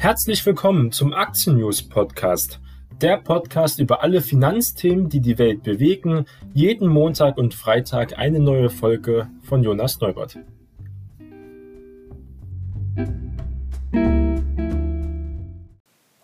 Herzlich willkommen zum Aktien News Podcast. Der Podcast über alle Finanzthemen, die die Welt bewegen. Jeden Montag und Freitag eine neue Folge von Jonas Neubert.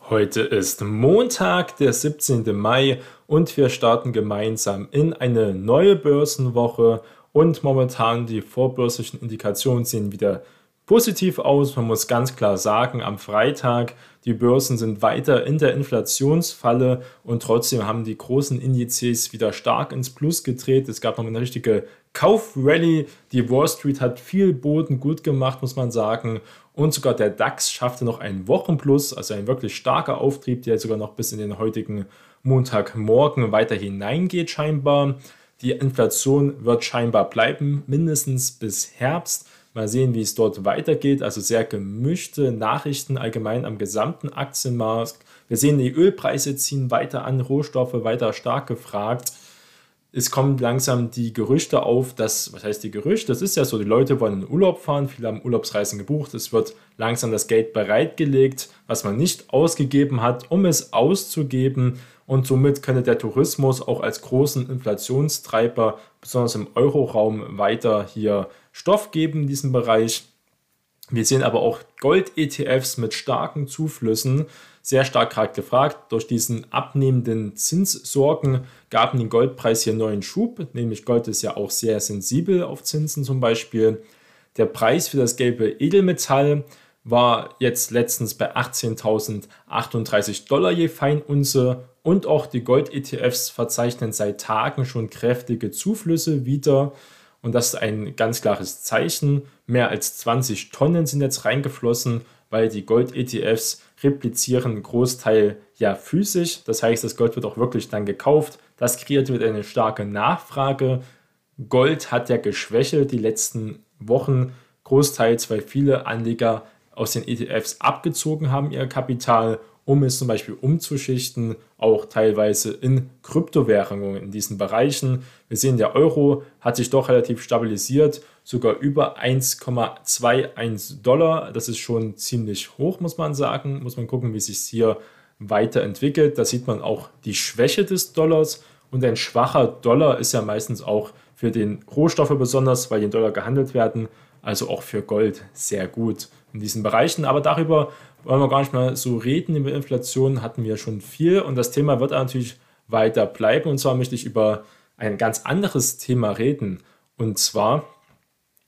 Heute ist Montag, der 17. Mai und wir starten gemeinsam in eine neue Börsenwoche und momentan die vorbörslichen Indikationen sehen wieder positiv aus. Man muss ganz klar sagen, am Freitag, die Börsen sind weiter in der Inflationsfalle und trotzdem haben die großen Indizes wieder stark ins Plus gedreht. Es gab noch eine richtige Kaufrally. Die Wall Street hat viel Boden gut gemacht, muss man sagen. Und sogar der DAX schaffte noch einen Wochenplus, also ein wirklich starker Auftrieb, der sogar noch bis in den heutigen Montagmorgen weiter hineingeht scheinbar. Die Inflation wird scheinbar bleiben, mindestens bis Herbst. Mal sehen, wie es dort weitergeht. Also sehr gemischte Nachrichten allgemein am gesamten Aktienmarkt. Wir sehen, die Ölpreise ziehen weiter an, Rohstoffe weiter stark gefragt es kommen langsam die Gerüchte auf, dass, was heißt die Gerüchte? Das ist ja so, die Leute wollen in Urlaub fahren, viele haben Urlaubsreisen gebucht, es wird langsam das Geld bereitgelegt, was man nicht ausgegeben hat, um es auszugeben. Und somit könnte der Tourismus auch als großen Inflationstreiber, besonders im Euroraum, weiter hier Stoff geben in diesem Bereich. Wir sehen aber auch Gold-ETFs mit starken Zuflüssen, sehr stark gerade gefragt. Durch diesen abnehmenden Zinssorgen gaben den Goldpreis hier neuen Schub, nämlich Gold ist ja auch sehr sensibel auf Zinsen zum Beispiel. Der Preis für das gelbe Edelmetall war jetzt letztens bei 18.038 Dollar je Feinunze und auch die Gold-ETFs verzeichnen seit Tagen schon kräftige Zuflüsse wieder. Und das ist ein ganz klares Zeichen. Mehr als 20 Tonnen sind jetzt reingeflossen, weil die Gold-ETFs replizieren einen Großteil ja physisch. Das heißt, das Gold wird auch wirklich dann gekauft. Das kreiert wieder eine starke Nachfrage. Gold hat ja geschwächelt die letzten Wochen, großteils, weil viele Anleger aus den ETFs abgezogen haben ihr Kapital um es zum Beispiel umzuschichten, auch teilweise in Kryptowährungen in diesen Bereichen. Wir sehen, der Euro hat sich doch relativ stabilisiert, sogar über 1,21 Dollar. Das ist schon ziemlich hoch, muss man sagen. Muss man gucken, wie sich es hier weiterentwickelt. Da sieht man auch die Schwäche des Dollars und ein schwacher Dollar ist ja meistens auch für den Rohstoffe besonders, weil die in Dollar gehandelt werden, also auch für Gold sehr gut in diesen Bereichen. Aber darüber wollen wir gar nicht mal so reden. Über Inflation hatten wir schon viel und das Thema wird natürlich weiter bleiben. Und zwar möchte ich über ein ganz anderes Thema reden. Und zwar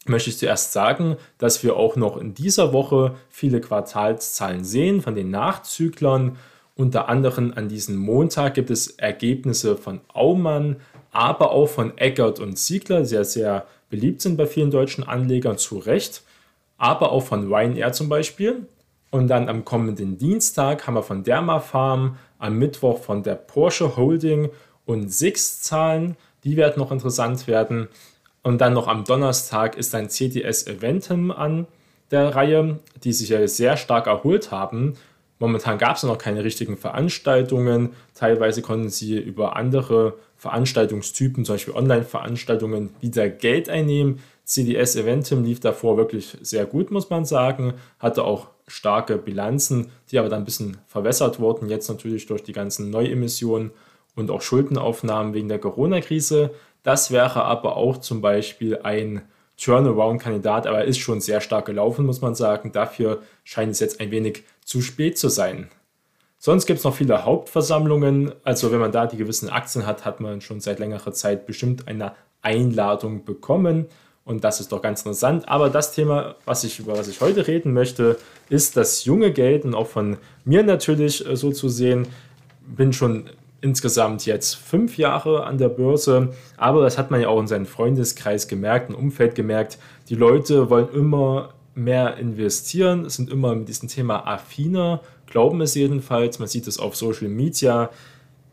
möchte ich zuerst sagen, dass wir auch noch in dieser Woche viele Quartalszahlen sehen von den Nachzüglern. Unter anderem an diesem Montag gibt es Ergebnisse von Aumann, aber auch von Eckert und Ziegler, die sehr, sehr beliebt sind bei vielen deutschen Anlegern, zu Recht. Aber auch von Ryanair zum Beispiel. Und dann am kommenden Dienstag haben wir von Dermafarm, am Mittwoch von der Porsche Holding und Six Zahlen. Die werden noch interessant werden. Und dann noch am Donnerstag ist ein CTS Eventum an der Reihe, die sich ja sehr stark erholt haben. Momentan gab es noch keine richtigen Veranstaltungen. Teilweise konnten sie über andere Veranstaltungstypen, zum Beispiel Online-Veranstaltungen, wieder Geld einnehmen. CDS Eventum lief davor wirklich sehr gut, muss man sagen. Hatte auch starke Bilanzen, die aber dann ein bisschen verwässert wurden, jetzt natürlich durch die ganzen Neuemissionen und auch Schuldenaufnahmen wegen der Corona-Krise. Das wäre aber auch zum Beispiel ein Turnaround-Kandidat, aber er ist schon sehr stark gelaufen, muss man sagen. Dafür scheint es jetzt ein wenig zu spät zu sein. Sonst gibt es noch viele Hauptversammlungen. Also wenn man da die gewissen Aktien hat, hat man schon seit längerer Zeit bestimmt eine Einladung bekommen. Und das ist doch ganz interessant. Aber das Thema, was ich, über was ich heute reden möchte, ist das junge Geld und auch von mir natürlich äh, so zu sehen. Bin schon insgesamt jetzt fünf Jahre an der Börse, aber das hat man ja auch in seinem Freundeskreis gemerkt, im Umfeld gemerkt. Die Leute wollen immer mehr investieren, sind immer mit diesem Thema affiner, glauben es jedenfalls. Man sieht es auf Social Media.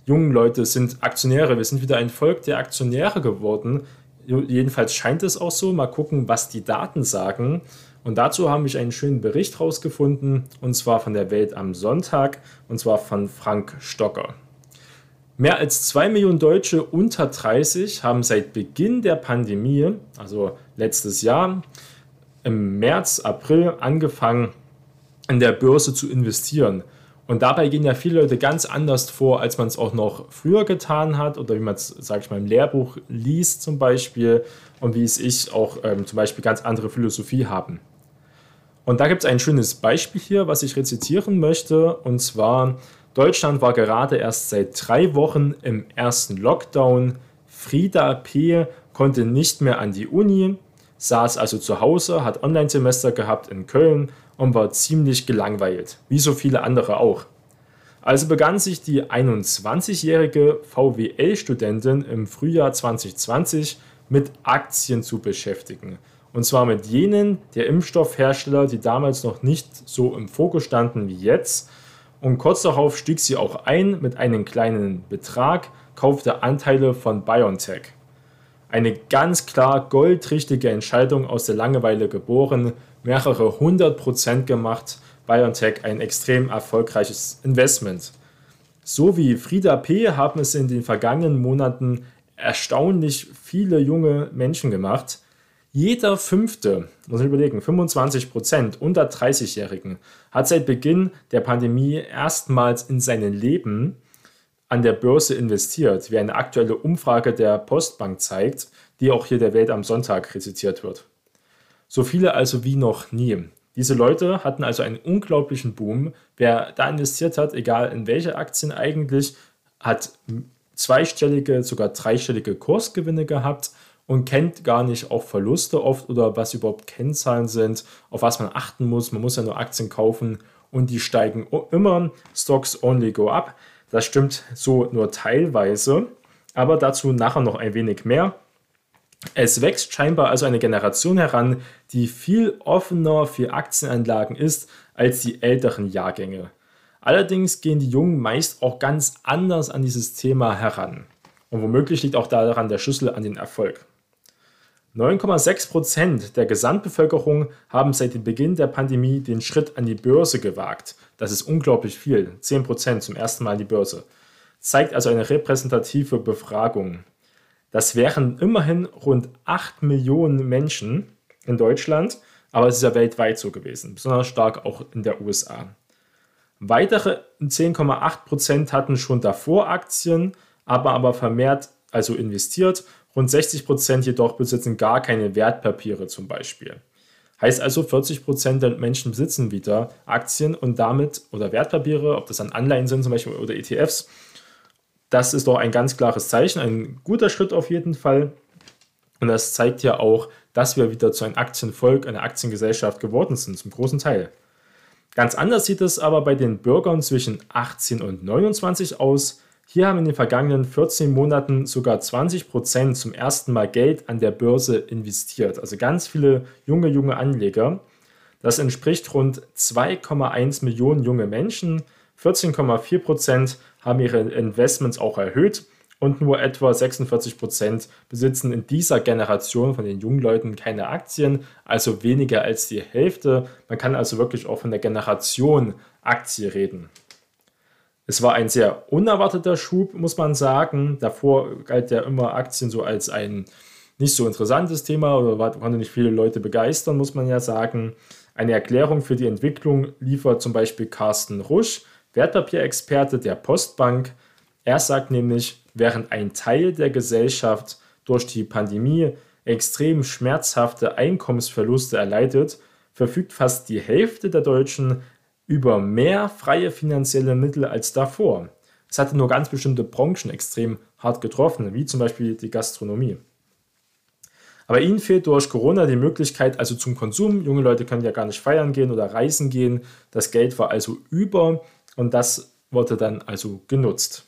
Junge Leute sind Aktionäre. Wir sind wieder ein Volk der Aktionäre geworden. Jedenfalls scheint es auch so. Mal gucken, was die Daten sagen. Und dazu habe ich einen schönen Bericht rausgefunden, und zwar von der Welt am Sonntag, und zwar von Frank Stocker. Mehr als zwei Millionen Deutsche unter 30 haben seit Beginn der Pandemie, also letztes Jahr, im März, April angefangen, an der Börse zu investieren. Und dabei gehen ja viele Leute ganz anders vor, als man es auch noch früher getan hat oder wie man es, sage ich mal, im Lehrbuch liest zum Beispiel und wie es ich auch ähm, zum Beispiel ganz andere Philosophie haben. Und da gibt es ein schönes Beispiel hier, was ich rezitieren möchte. Und zwar, Deutschland war gerade erst seit drei Wochen im ersten Lockdown. Frieda P. konnte nicht mehr an die Uni, saß also zu Hause, hat Online-Semester gehabt in Köln und war ziemlich gelangweilt, wie so viele andere auch. Also begann sich die 21-jährige VWL-Studentin im Frühjahr 2020 mit Aktien zu beschäftigen. Und zwar mit jenen der Impfstoffhersteller, die damals noch nicht so im Fokus standen wie jetzt. Und kurz darauf stieg sie auch ein mit einem kleinen Betrag, kaufte Anteile von BioNTech. Eine ganz klar goldrichtige Entscheidung aus der Langeweile geboren, mehrere hundert Prozent gemacht, BioNTech ein extrem erfolgreiches Investment. So wie Frieda P. haben es in den vergangenen Monaten erstaunlich viele junge Menschen gemacht. Jeder fünfte, muss ich überlegen, 25 Prozent unter 30-Jährigen hat seit Beginn der Pandemie erstmals in seinem Leben an der Börse investiert, wie eine aktuelle Umfrage der Postbank zeigt, die auch hier der Welt am Sonntag rezitiert wird. So viele also wie noch nie. Diese Leute hatten also einen unglaublichen Boom. Wer da investiert hat, egal in welche Aktien eigentlich, hat zweistellige, sogar dreistellige Kursgewinne gehabt und kennt gar nicht auch Verluste oft oder was überhaupt Kennzahlen sind, auf was man achten muss. Man muss ja nur Aktien kaufen und die steigen immer. Stocks only go up. Das stimmt so nur teilweise, aber dazu nachher noch ein wenig mehr. Es wächst scheinbar also eine Generation heran, die viel offener für Aktienanlagen ist als die älteren Jahrgänge. Allerdings gehen die Jungen meist auch ganz anders an dieses Thema heran. Und womöglich liegt auch daran der Schlüssel an den Erfolg. 9,6% der Gesamtbevölkerung haben seit dem Beginn der Pandemie den Schritt an die Börse gewagt. Das ist unglaublich viel. 10% zum ersten Mal die Börse. Zeigt also eine repräsentative Befragung. Das wären immerhin rund 8 Millionen Menschen in Deutschland, aber es ist ja weltweit so gewesen, besonders stark auch in der USA. Weitere 10,8% hatten schon davor Aktien, aber aber vermehrt also investiert. Rund 60% jedoch besitzen gar keine Wertpapiere zum Beispiel. Heißt also, 40% der Menschen besitzen wieder Aktien und damit oder Wertpapiere, ob das dann Anleihen sind zum Beispiel oder ETFs, das ist doch ein ganz klares Zeichen, ein guter Schritt auf jeden Fall. Und das zeigt ja auch, dass wir wieder zu einem Aktienvolk, einer Aktiengesellschaft geworden sind, zum großen Teil. Ganz anders sieht es aber bei den Bürgern zwischen 18 und 29 aus. Hier haben in den vergangenen 14 Monaten sogar 20 Prozent zum ersten Mal Geld an der Börse investiert. Also ganz viele junge, junge Anleger. Das entspricht rund 2,1 Millionen junge Menschen. 14,4 Prozent haben ihre Investments auch erhöht und nur etwa 46 Prozent besitzen in dieser Generation von den jungen Leuten keine Aktien, also weniger als die Hälfte. Man kann also wirklich auch von der Generation Aktie reden. Es war ein sehr unerwarteter Schub, muss man sagen. Davor galt ja immer Aktien so als ein nicht so interessantes Thema oder konnte nicht viele Leute begeistern, muss man ja sagen. Eine Erklärung für die Entwicklung liefert zum Beispiel Carsten Rusch, Wertpapierexperte der Postbank. Er sagt nämlich, während ein Teil der Gesellschaft durch die Pandemie extrem schmerzhafte Einkommensverluste erleidet, verfügt fast die Hälfte der Deutschen über mehr freie finanzielle Mittel als davor. Es hatte nur ganz bestimmte Branchen extrem hart getroffen, wie zum Beispiel die Gastronomie. Aber ihnen fehlt durch Corona die Möglichkeit also zum Konsum. Junge Leute können ja gar nicht feiern gehen oder reisen gehen. Das Geld war also über und das wurde dann also genutzt.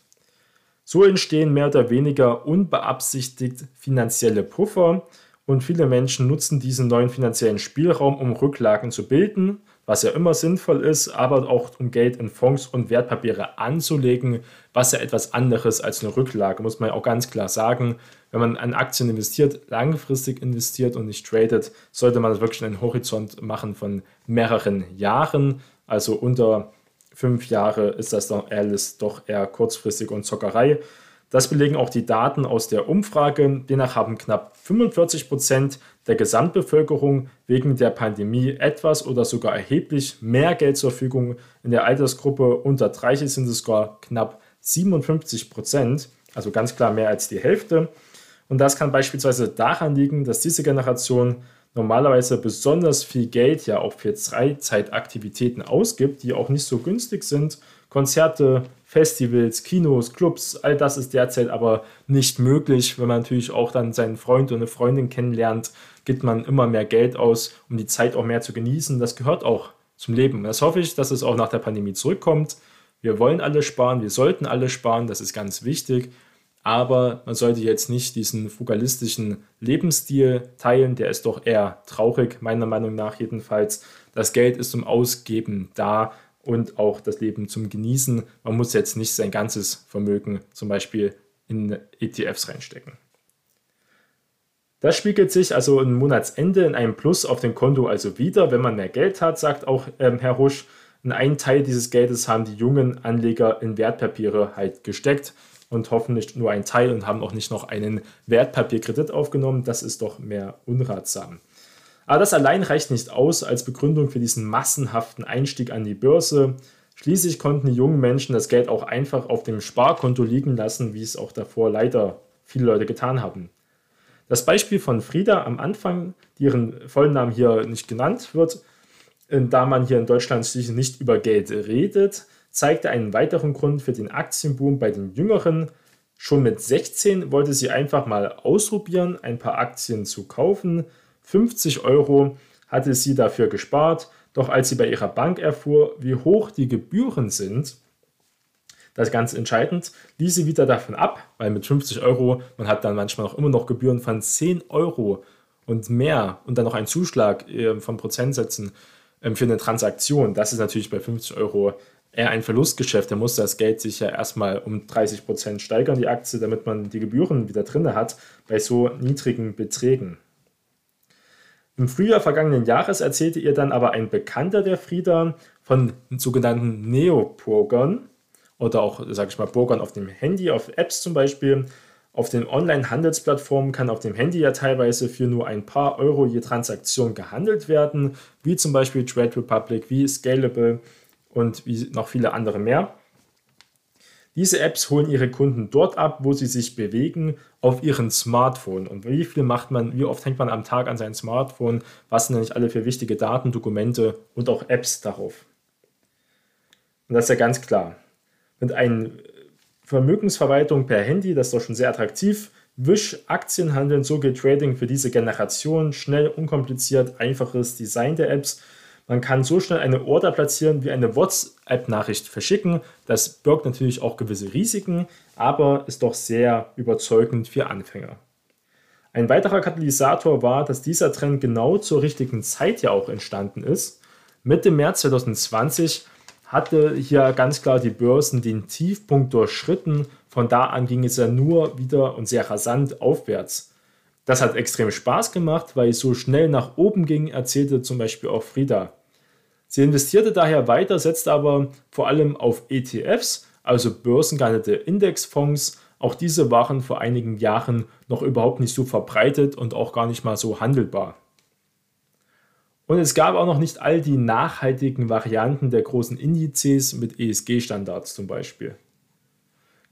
So entstehen mehr oder weniger unbeabsichtigt finanzielle Puffer und viele Menschen nutzen diesen neuen finanziellen Spielraum, um Rücklagen zu bilden, was ja immer sinnvoll ist, aber auch um Geld in Fonds und Wertpapiere anzulegen, was ja etwas anderes als eine Rücklage, muss man ja auch ganz klar sagen. Wenn man an Aktien investiert, langfristig investiert und nicht tradet, sollte man wirklich einen Horizont machen von mehreren Jahren, also unter fünf Jahre ist das doch, alles doch eher kurzfristig und Zockerei. Das belegen auch die Daten aus der Umfrage. Demnach haben knapp 45 Prozent der Gesamtbevölkerung wegen der Pandemie etwas oder sogar erheblich mehr Geld zur Verfügung. In der Altersgruppe unter 30 sind es sogar knapp 57 Prozent, also ganz klar mehr als die Hälfte. Und das kann beispielsweise daran liegen, dass diese Generation normalerweise besonders viel Geld ja auch für Freizeitaktivitäten ausgibt, die auch nicht so günstig sind. Konzerte, Festivals, Kinos, Clubs, all das ist derzeit aber nicht möglich. Wenn man natürlich auch dann seinen Freund oder eine Freundin kennenlernt, gibt man immer mehr Geld aus, um die Zeit auch mehr zu genießen. Das gehört auch zum Leben. Das hoffe ich, dass es auch nach der Pandemie zurückkommt. Wir wollen alle sparen, wir sollten alle sparen, das ist ganz wichtig. Aber man sollte jetzt nicht diesen frugalistischen Lebensstil teilen, der ist doch eher traurig, meiner Meinung nach jedenfalls. Das Geld ist zum Ausgeben da und auch das Leben zum Genießen. Man muss jetzt nicht sein ganzes Vermögen zum Beispiel in ETFs reinstecken. Das spiegelt sich also im Monatsende in einem Plus auf dem Konto also wieder, wenn man mehr Geld hat, sagt auch ähm, Herr Rusch. Und einen Teil dieses Geldes haben die jungen Anleger in Wertpapiere halt gesteckt und hoffentlich nur ein Teil und haben auch nicht noch einen Wertpapierkredit aufgenommen. Das ist doch mehr unratsam. Aber das allein reicht nicht aus als Begründung für diesen massenhaften Einstieg an die Börse. Schließlich konnten die jungen Menschen das Geld auch einfach auf dem Sparkonto liegen lassen, wie es auch davor leider viele Leute getan haben. Das Beispiel von Frieda am Anfang, deren vollen Namen hier nicht genannt wird, äh, da man hier in Deutschland schließlich nicht über Geld redet, zeigte einen weiteren Grund für den Aktienboom bei den Jüngeren. Schon mit 16 wollte sie einfach mal ausprobieren, ein paar Aktien zu kaufen. 50 Euro hatte sie dafür gespart, doch als sie bei ihrer Bank erfuhr, wie hoch die Gebühren sind, das ist ganz entscheidend, ließ sie wieder davon ab, weil mit 50 Euro, man hat dann manchmal auch immer noch Gebühren von 10 Euro und mehr und dann noch einen Zuschlag äh, von Prozentsätzen ähm, für eine Transaktion. Das ist natürlich bei 50 Euro eher ein Verlustgeschäft. Da muss das Geld sich ja erstmal um 30 Prozent steigern, die Aktie, damit man die Gebühren wieder drin hat bei so niedrigen Beträgen. Im Frühjahr vergangenen Jahres erzählte ihr dann aber ein Bekannter der Frieda von sogenannten Neoburgern oder auch, sage ich mal, Burgern auf dem Handy, auf Apps zum Beispiel. Auf den Online-Handelsplattformen kann auf dem Handy ja teilweise für nur ein paar Euro je Transaktion gehandelt werden, wie zum Beispiel Trade Republic, wie Scalable und wie noch viele andere mehr. Diese Apps holen ihre Kunden dort ab, wo sie sich bewegen, auf ihren Smartphone. Und wie viel macht man, wie oft hängt man am Tag an sein Smartphone? Was sind denn nicht alle für wichtige Daten, Dokumente und auch Apps darauf? Und das ist ja ganz klar. Mit einer Vermögensverwaltung per Handy, das ist doch schon sehr attraktiv. Wisch, Aktienhandeln, so geht Trading für diese Generation. Schnell, unkompliziert, einfaches Design der Apps man kann so schnell eine Order platzieren wie eine WhatsApp-Nachricht verschicken. Das birgt natürlich auch gewisse Risiken, aber ist doch sehr überzeugend für Anfänger. Ein weiterer Katalysator war, dass dieser Trend genau zur richtigen Zeit ja auch entstanden ist. Mitte März 2020 hatte hier ganz klar die Börsen den Tiefpunkt durchschritten. Von da an ging es ja nur wieder und sehr rasant aufwärts. Das hat extrem Spaß gemacht, weil es so schnell nach oben ging, erzählte zum Beispiel auch Frieda. Sie investierte daher weiter, setzte aber vor allem auf ETFs, also börsengehandelte Indexfonds. Auch diese waren vor einigen Jahren noch überhaupt nicht so verbreitet und auch gar nicht mal so handelbar. Und es gab auch noch nicht all die nachhaltigen Varianten der großen Indizes mit ESG-Standards zum Beispiel.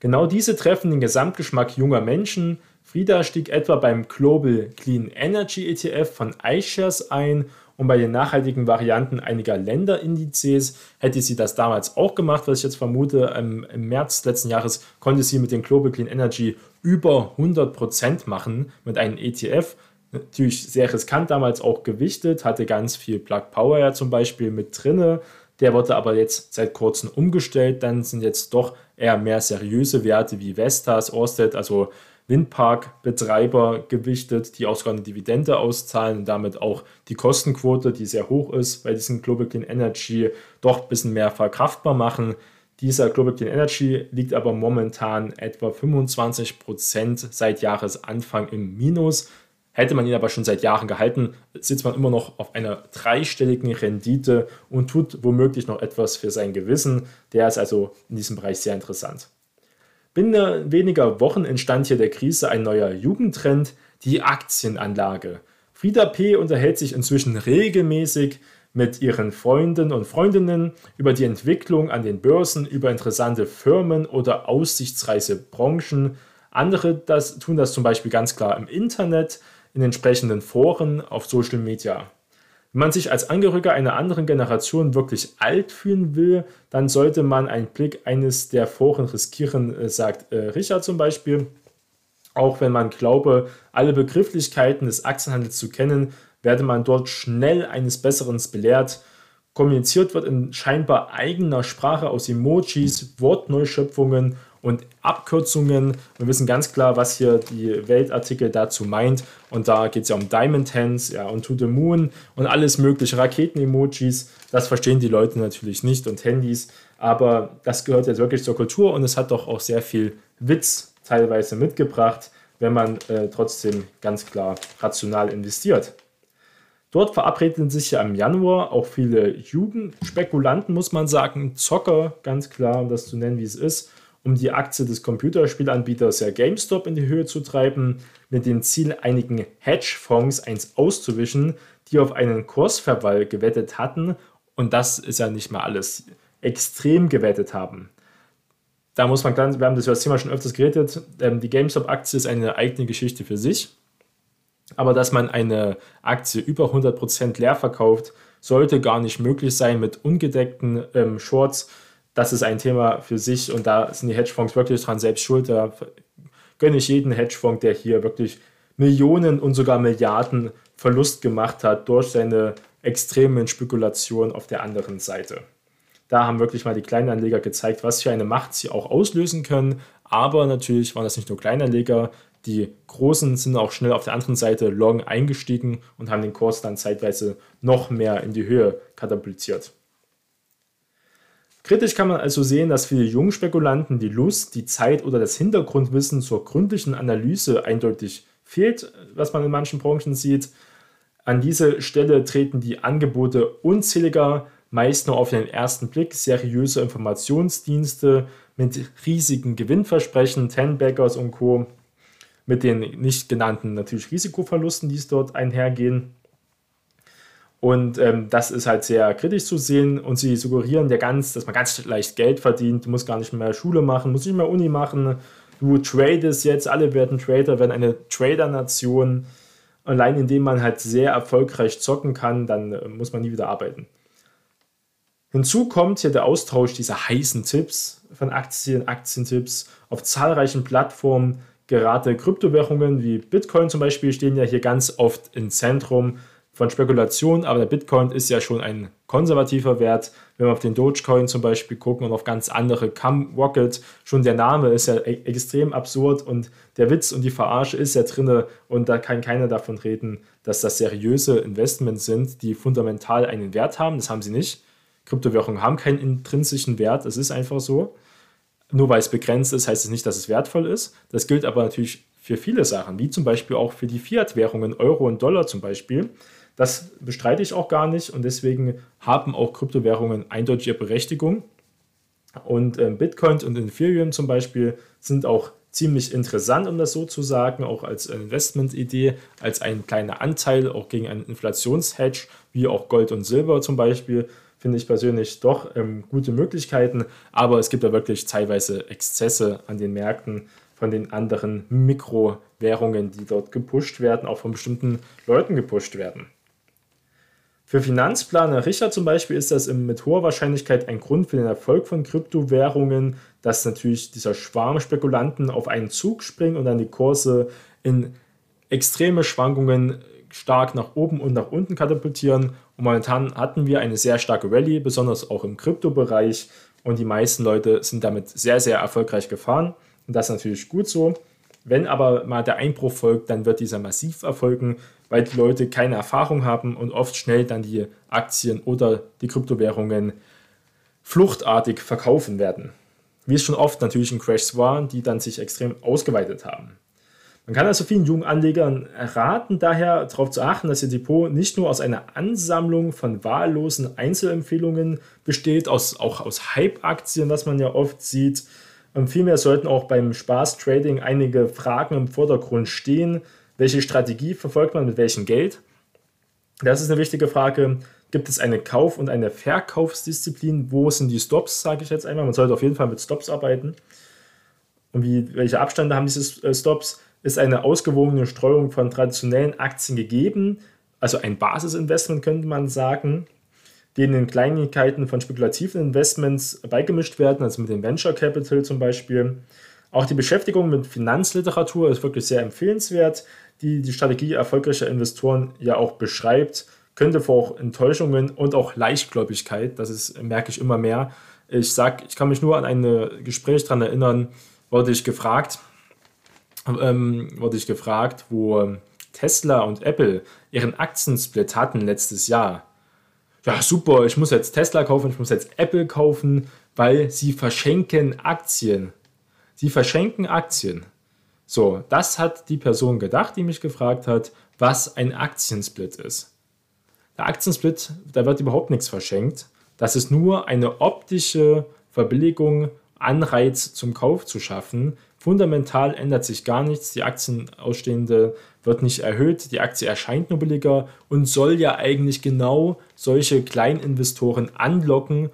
Genau diese treffen den Gesamtgeschmack junger Menschen. Frieda stieg etwa beim Global Clean Energy ETF von iShares ein und bei den nachhaltigen Varianten einiger Länderindizes hätte sie das damals auch gemacht, was ich jetzt vermute. Im, März letzten Jahres konnte sie mit dem Global Clean Energy über 100% machen mit einem ETF. Natürlich sehr riskant damals auch gewichtet, hatte ganz viel Plug Power ja zum Beispiel mit drinne. Der wurde aber jetzt seit kurzem umgestellt. Dann sind jetzt doch eher mehr seriöse Werte wie Vestas, Orsted, also Windparkbetreiber gewichtet, die auch sogar eine Dividende auszahlen und damit auch die Kostenquote, die sehr hoch ist, bei diesem Global Clean Energy doch ein bisschen mehr verkraftbar machen. Dieser Global Clean Energy liegt aber momentan etwa 25 Prozent seit Jahresanfang im Minus. Hätte man ihn aber schon seit Jahren gehalten, sitzt man immer noch auf einer dreistelligen Rendite und tut womöglich noch etwas für sein Gewissen. Der ist also in diesem Bereich sehr interessant. Binnen weniger Wochen entstand hier der Krise ein neuer Jugendtrend, die Aktienanlage. Frieda P. unterhält sich inzwischen regelmäßig mit ihren Freunden und Freundinnen über die Entwicklung an den Börsen, über interessante Firmen oder aussichtsreiche Branchen. Andere das, tun das zum Beispiel ganz klar im Internet, in entsprechenden Foren, auf Social Media. Wenn man sich als Angehöriger einer anderen Generation wirklich alt fühlen will, dann sollte man einen Blick eines der Foren riskieren, äh, sagt äh, Richard zum Beispiel. Auch wenn man glaube, alle Begrifflichkeiten des Aktienhandels zu kennen, werde man dort schnell eines Besseren belehrt. Kommuniziert wird in scheinbar eigener Sprache aus Emojis, Wortneuschöpfungen und Abkürzungen. Wir wissen ganz klar, was hier die Weltartikel dazu meint. Und da geht es ja um Diamond Hands ja, und To the Moon und alles mögliche, Raketen-Emojis. Das verstehen die Leute natürlich nicht und Handys. Aber das gehört jetzt wirklich zur Kultur und es hat doch auch sehr viel Witz teilweise mitgebracht, wenn man äh, trotzdem ganz klar rational investiert. Dort verabredeten sich ja im Januar auch viele Jugendspekulanten, muss man sagen, Zocker, ganz klar, um das zu nennen, wie es ist, um die Aktie des Computerspielanbieters GameStop in die Höhe zu treiben, mit dem Ziel, einigen Hedgefonds eins auszuwischen, die auf einen Kursverfall gewettet hatten. Und das ist ja nicht mal alles, extrem gewettet haben. Da muss man ganz, wir haben das über das Thema schon öfters geredet, ähm, die GameStop-Aktie ist eine eigene Geschichte für sich. Aber dass man eine Aktie über 100% leer verkauft, sollte gar nicht möglich sein mit ungedeckten ähm, Shorts. Das ist ein Thema für sich und da sind die Hedgefonds wirklich dran selbst schuld. Da gönne ich jeden Hedgefonds, der hier wirklich Millionen und sogar Milliarden Verlust gemacht hat durch seine extremen Spekulationen auf der anderen Seite. Da haben wirklich mal die Kleinanleger gezeigt, was für eine Macht sie auch auslösen können. Aber natürlich waren das nicht nur Kleinanleger, die Großen sind auch schnell auf der anderen Seite long eingestiegen und haben den Kurs dann zeitweise noch mehr in die Höhe katapultiert. Kritisch kann man also sehen, dass viele Jungspekulanten die Lust, die Zeit oder das Hintergrundwissen zur gründlichen Analyse eindeutig fehlt, was man in manchen Branchen sieht. An diese Stelle treten die Angebote unzähliger, meist nur auf den ersten Blick seriöse Informationsdienste mit riesigen Gewinnversprechen, Tenbaggers und Co mit den nicht genannten natürlich Risikoverlusten, die es dort einhergehen. Und ähm, das ist halt sehr kritisch zu sehen. Und sie suggerieren ja ganz, dass man ganz leicht Geld verdient. Du musst gar nicht mehr Schule machen, musst nicht mehr Uni machen. Du tradest jetzt, alle werden Trader, werden eine Trader-Nation. Allein indem man halt sehr erfolgreich zocken kann, dann äh, muss man nie wieder arbeiten. Hinzu kommt hier der Austausch dieser heißen Tipps von Aktien, Aktientipps auf zahlreichen Plattformen, Gerade Kryptowährungen wie Bitcoin zum Beispiel stehen ja hier ganz oft im Zentrum von Spekulationen, aber der Bitcoin ist ja schon ein konservativer Wert. Wenn wir auf den Dogecoin zum Beispiel gucken und auf ganz andere Cam Rocket, schon der Name ist ja e extrem absurd und der Witz und die Verarsche ist ja drinne und da kann keiner davon reden, dass das seriöse Investments sind, die fundamental einen Wert haben. Das haben sie nicht. Kryptowährungen haben keinen intrinsischen Wert, es ist einfach so nur weil es begrenzt ist, heißt es nicht, dass es wertvoll ist. Das gilt aber natürlich für viele Sachen, wie zum Beispiel auch für die Fiat-Währungen Euro und Dollar zum Beispiel. Das bestreite ich auch gar nicht und deswegen haben auch Kryptowährungen eindeutig ihre Berechtigung. Und äh, Bitcoin und Ethereum zum Beispiel sind auch ziemlich interessant, um das so zu sagen, auch als Investmentidee, als ein kleiner Anteil, auch gegen einen Inflationshedge, wie auch Gold und Silber zum Beispiel finde ich persönlich doch ähm, gute Möglichkeiten, aber es gibt da wirklich teilweise Exzesse an den Märkten von den anderen Mikrowährungen, die dort gepusht werden, auch von bestimmten Leuten gepusht werden. Für Finanzplaner Richard zum Beispiel ist das mit hoher Wahrscheinlichkeit ein Grund für den Erfolg von Kryptowährungen, dass natürlich dieser Schwarm Spekulanten auf einen Zug springen und dann die Kurse in extreme Schwankungen stark nach oben und nach unten katapultieren und momentan hatten wir eine sehr starke Rallye, besonders auch im Kryptobereich. Und die meisten Leute sind damit sehr, sehr erfolgreich gefahren. Und das ist natürlich gut so. Wenn aber mal der Einbruch folgt, dann wird dieser massiv erfolgen, weil die Leute keine Erfahrung haben und oft schnell dann die Aktien oder die Kryptowährungen fluchtartig verkaufen werden. Wie es schon oft natürlich in Crashs war, die dann sich extrem ausgeweitet haben. Man kann also vielen jungen Anlegern raten, daher darauf zu achten, dass Ihr Depot nicht nur aus einer Ansammlung von wahllosen Einzelempfehlungen besteht, aus, auch aus Hype-Aktien, was man ja oft sieht, vielmehr sollten auch beim Spaß-Trading einige Fragen im Vordergrund stehen. Welche Strategie verfolgt man mit welchem Geld? Das ist eine wichtige Frage. Gibt es eine Kauf- und eine Verkaufsdisziplin? Wo sind die Stops, sage ich jetzt einmal. Man sollte auf jeden Fall mit Stops arbeiten. Und wie, welche Abstände haben diese äh, Stops? Ist eine ausgewogene Streuung von traditionellen Aktien gegeben? Also ein Basisinvestment könnte man sagen, denen Kleinigkeiten von spekulativen Investments beigemischt werden, also mit dem Venture Capital zum Beispiel. Auch die Beschäftigung mit Finanzliteratur ist wirklich sehr empfehlenswert, die die Strategie erfolgreicher Investoren ja auch beschreibt könnte vor Enttäuschungen und auch Leichtgläubigkeit, das ist, merke ich immer mehr. Ich sag, ich kann mich nur an ein Gespräch daran erinnern, wurde ich gefragt, ähm, wurde ich gefragt, wo Tesla und Apple ihren Aktiensplit hatten letztes Jahr. Ja, super, ich muss jetzt Tesla kaufen, ich muss jetzt Apple kaufen, weil sie verschenken Aktien. Sie verschenken Aktien. So, das hat die Person gedacht, die mich gefragt hat, was ein Aktiensplit ist. Der Aktiensplit, da wird überhaupt nichts verschenkt. Das ist nur eine optische Verbilligung, Anreiz zum Kauf zu schaffen. Fundamental ändert sich gar nichts. Die Aktienausstehende wird nicht erhöht. Die Aktie erscheint nur billiger und soll ja eigentlich genau solche Kleininvestoren anlocken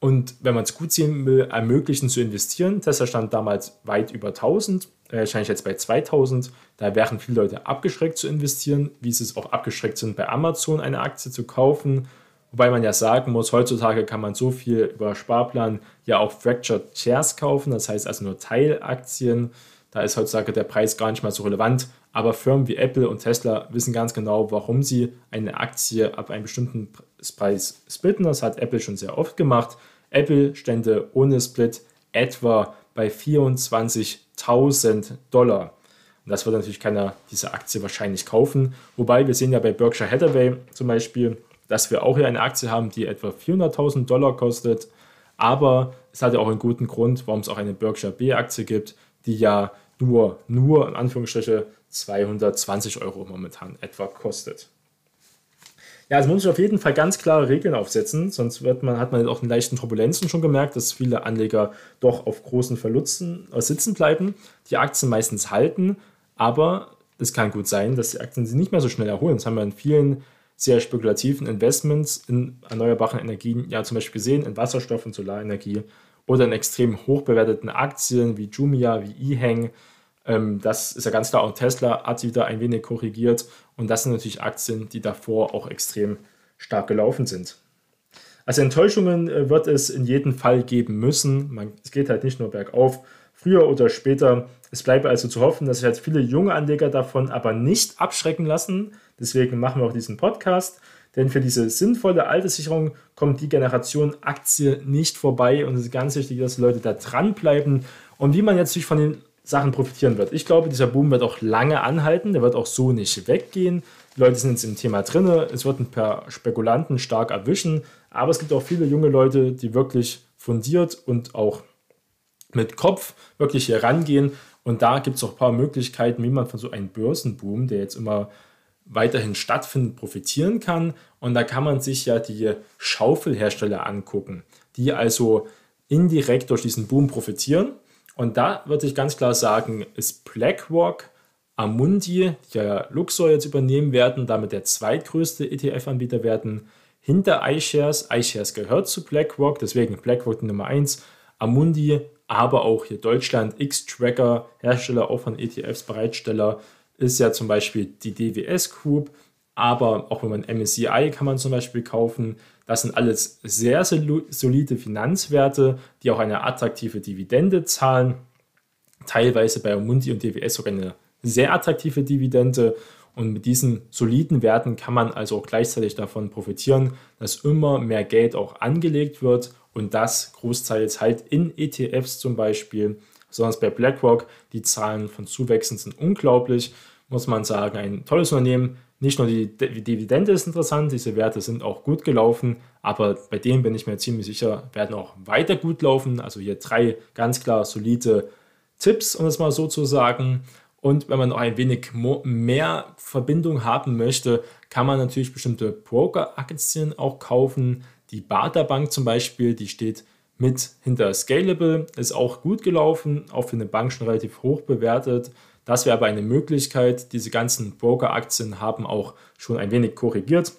und wenn man es gut sehen will, ermöglichen zu investieren. Tesla stand damals weit über 1000 wahrscheinlich jetzt bei 2000. Da wären viele Leute abgeschreckt zu investieren, wie sie es auch abgeschreckt sind, bei Amazon eine Aktie zu kaufen. Wobei man ja sagen muss, heutzutage kann man so viel über Sparplan ja auch Fractured Shares kaufen, das heißt also nur Teilaktien. Da ist heutzutage der Preis gar nicht mal so relevant. Aber Firmen wie Apple und Tesla wissen ganz genau, warum sie eine Aktie ab einem bestimmten Preis splitten. Das hat Apple schon sehr oft gemacht. Apple stände ohne Split etwa bei 24.000 Dollar. Und das wird natürlich keiner diese Aktie wahrscheinlich kaufen. Wobei wir sehen ja bei Berkshire Hathaway zum Beispiel, dass wir auch hier eine Aktie haben, die etwa 400.000 Dollar kostet. Aber es hat ja auch einen guten Grund, warum es auch eine Berkshire B-Aktie gibt, die ja nur, nur in Anführungsstriche 220 Euro momentan etwa kostet. Ja, also man muss auf jeden Fall ganz klare Regeln aufsetzen, sonst wird man, hat man auch in leichten Turbulenzen schon gemerkt, dass viele Anleger doch auf großen Verlusten äh, sitzen bleiben, die Aktien meistens halten, aber es kann gut sein, dass die Aktien sich nicht mehr so schnell erholen. Das haben wir in vielen sehr spekulativen Investments in erneuerbaren Energien ja zum Beispiel gesehen, in Wasserstoff und Solarenergie oder in extrem hoch bewerteten Aktien wie Jumia, wie eHang, ähm, das ist ja ganz klar. Und Tesla hat wieder ein wenig korrigiert. Und das sind natürlich Aktien, die davor auch extrem stark gelaufen sind. Also Enttäuschungen äh, wird es in jedem Fall geben müssen. Man, es geht halt nicht nur bergauf, früher oder später. Es bleibt also zu hoffen, dass sich halt viele junge Anleger davon aber nicht abschrecken lassen. Deswegen machen wir auch diesen Podcast. Denn für diese sinnvolle Alterssicherung kommt die Generation Aktie nicht vorbei. Und es ist ganz wichtig, dass die Leute da dranbleiben. Und wie man jetzt sich von den Sachen profitieren wird. Ich glaube, dieser Boom wird auch lange anhalten, der wird auch so nicht weggehen. Die Leute sind jetzt im Thema drin, es wird ein paar Spekulanten stark erwischen, aber es gibt auch viele junge Leute, die wirklich fundiert und auch mit Kopf wirklich hier rangehen. Und da gibt es auch ein paar Möglichkeiten, wie man von so einem Börsenboom, der jetzt immer weiterhin stattfindet, profitieren kann. Und da kann man sich ja die Schaufelhersteller angucken, die also indirekt durch diesen Boom profitieren und da würde ich ganz klar sagen, ist BlackRock, Amundi, die ja Luxor jetzt übernehmen werden, damit der zweitgrößte ETF-Anbieter werden, hinter iShares. iShares gehört zu BlackRock, deswegen BlackRock die Nummer 1, Amundi, aber auch hier Deutschland, X-Tracker, Hersteller auch von ETFs, Bereitsteller, ist ja zum Beispiel die DWS Group, aber auch wenn man MSCI kann man zum Beispiel kaufen. Das sind alles sehr solide Finanzwerte, die auch eine attraktive Dividende zahlen. Teilweise bei Mundi und DWS sogar eine sehr attraktive Dividende. Und mit diesen soliden Werten kann man also auch gleichzeitig davon profitieren, dass immer mehr Geld auch angelegt wird und das großteils halt in ETFs zum Beispiel. Besonders bei BlackRock, die Zahlen von Zuwächsen sind unglaublich, muss man sagen. Ein tolles Unternehmen, nicht nur die Dividende ist interessant, diese Werte sind auch gut gelaufen, aber bei denen bin ich mir ziemlich sicher, werden auch weiter gut laufen. Also hier drei ganz klar solide Tipps, um es mal so zu sagen. Und wenn man noch ein wenig mehr Verbindung haben möchte, kann man natürlich bestimmte Broker-Aktien auch kaufen. Die Bader Bank zum Beispiel, die steht mit hinter Scalable ist auch gut gelaufen, auch für eine Bank schon relativ hoch bewertet. Das wäre aber eine Möglichkeit. Diese ganzen Broker-Aktien haben auch schon ein wenig korrigiert.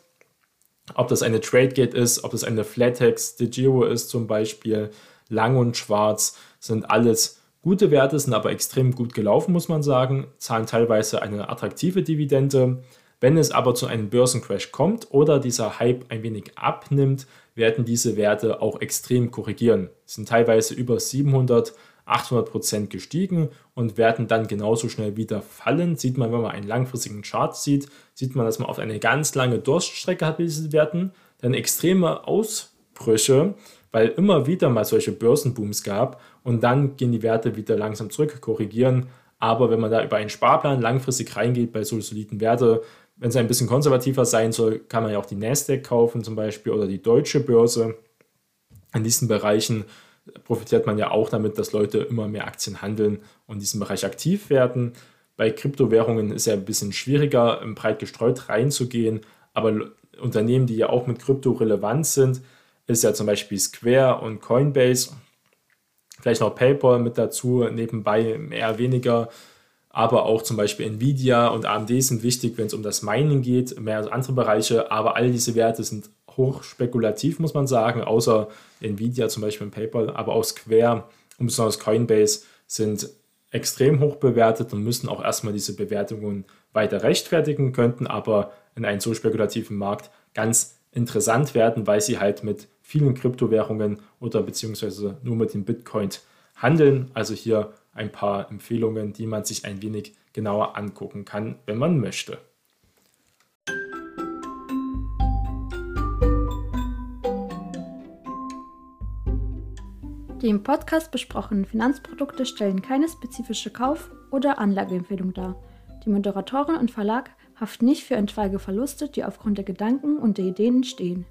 Ob das eine TradeGate ist, ob das eine Flatex, DeGiro ist zum Beispiel, Lang und Schwarz, sind alles gute Werte, sind aber extrem gut gelaufen, muss man sagen, zahlen teilweise eine attraktive Dividende. Wenn es aber zu einem Börsencrash kommt oder dieser Hype ein wenig abnimmt, werden diese Werte auch extrem korrigieren. Sind teilweise über 700, 800 Prozent gestiegen und werden dann genauso schnell wieder fallen. Sieht man, wenn man einen langfristigen Chart sieht, sieht man, dass man auf eine ganz lange Durststrecke hat mit diesen Werten. Dann extreme Ausbrüche, weil immer wieder mal solche Börsenbooms gab und dann gehen die Werte wieder langsam zurück, korrigieren. Aber wenn man da über einen Sparplan langfristig reingeht bei so soliden Werten, wenn es ein bisschen konservativer sein soll, kann man ja auch die Nasdaq kaufen zum Beispiel oder die deutsche Börse. In diesen Bereichen profitiert man ja auch damit, dass Leute immer mehr Aktien handeln und in diesem Bereich aktiv werden. Bei Kryptowährungen ist ja ein bisschen schwieriger, breit gestreut reinzugehen, aber Unternehmen, die ja auch mit Krypto relevant sind, ist ja zum Beispiel Square und Coinbase, vielleicht noch PayPal mit dazu, nebenbei eher weniger. Aber auch zum Beispiel Nvidia und AMD sind wichtig, wenn es um das Mining geht, mehr als andere Bereiche, aber all diese Werte sind hoch spekulativ, muss man sagen, außer Nvidia zum Beispiel und PayPal, aber auch Square und besonders Coinbase sind extrem hoch bewertet und müssen auch erstmal diese Bewertungen weiter rechtfertigen, könnten aber in einem so spekulativen Markt ganz interessant werden, weil sie halt mit vielen Kryptowährungen oder beziehungsweise nur mit dem Bitcoin handeln. Also hier ein paar Empfehlungen, die man sich ein wenig genauer angucken kann, wenn man möchte. Die im Podcast besprochenen Finanzprodukte stellen keine spezifische Kauf- oder Anlageempfehlung dar. Die Moderatorin und Verlag haften nicht für etwaige Verluste, die aufgrund der Gedanken und der Ideen entstehen.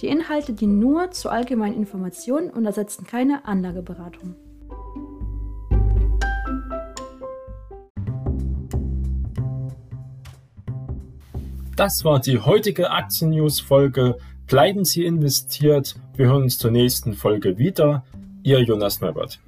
Die Inhalte dienen nur zur allgemeinen Information und ersetzen keine Anlageberatung. Das war die heutige Aktien-News-Folge. Bleiben Sie investiert. Wir hören uns zur nächsten Folge wieder. Ihr Jonas Neubert.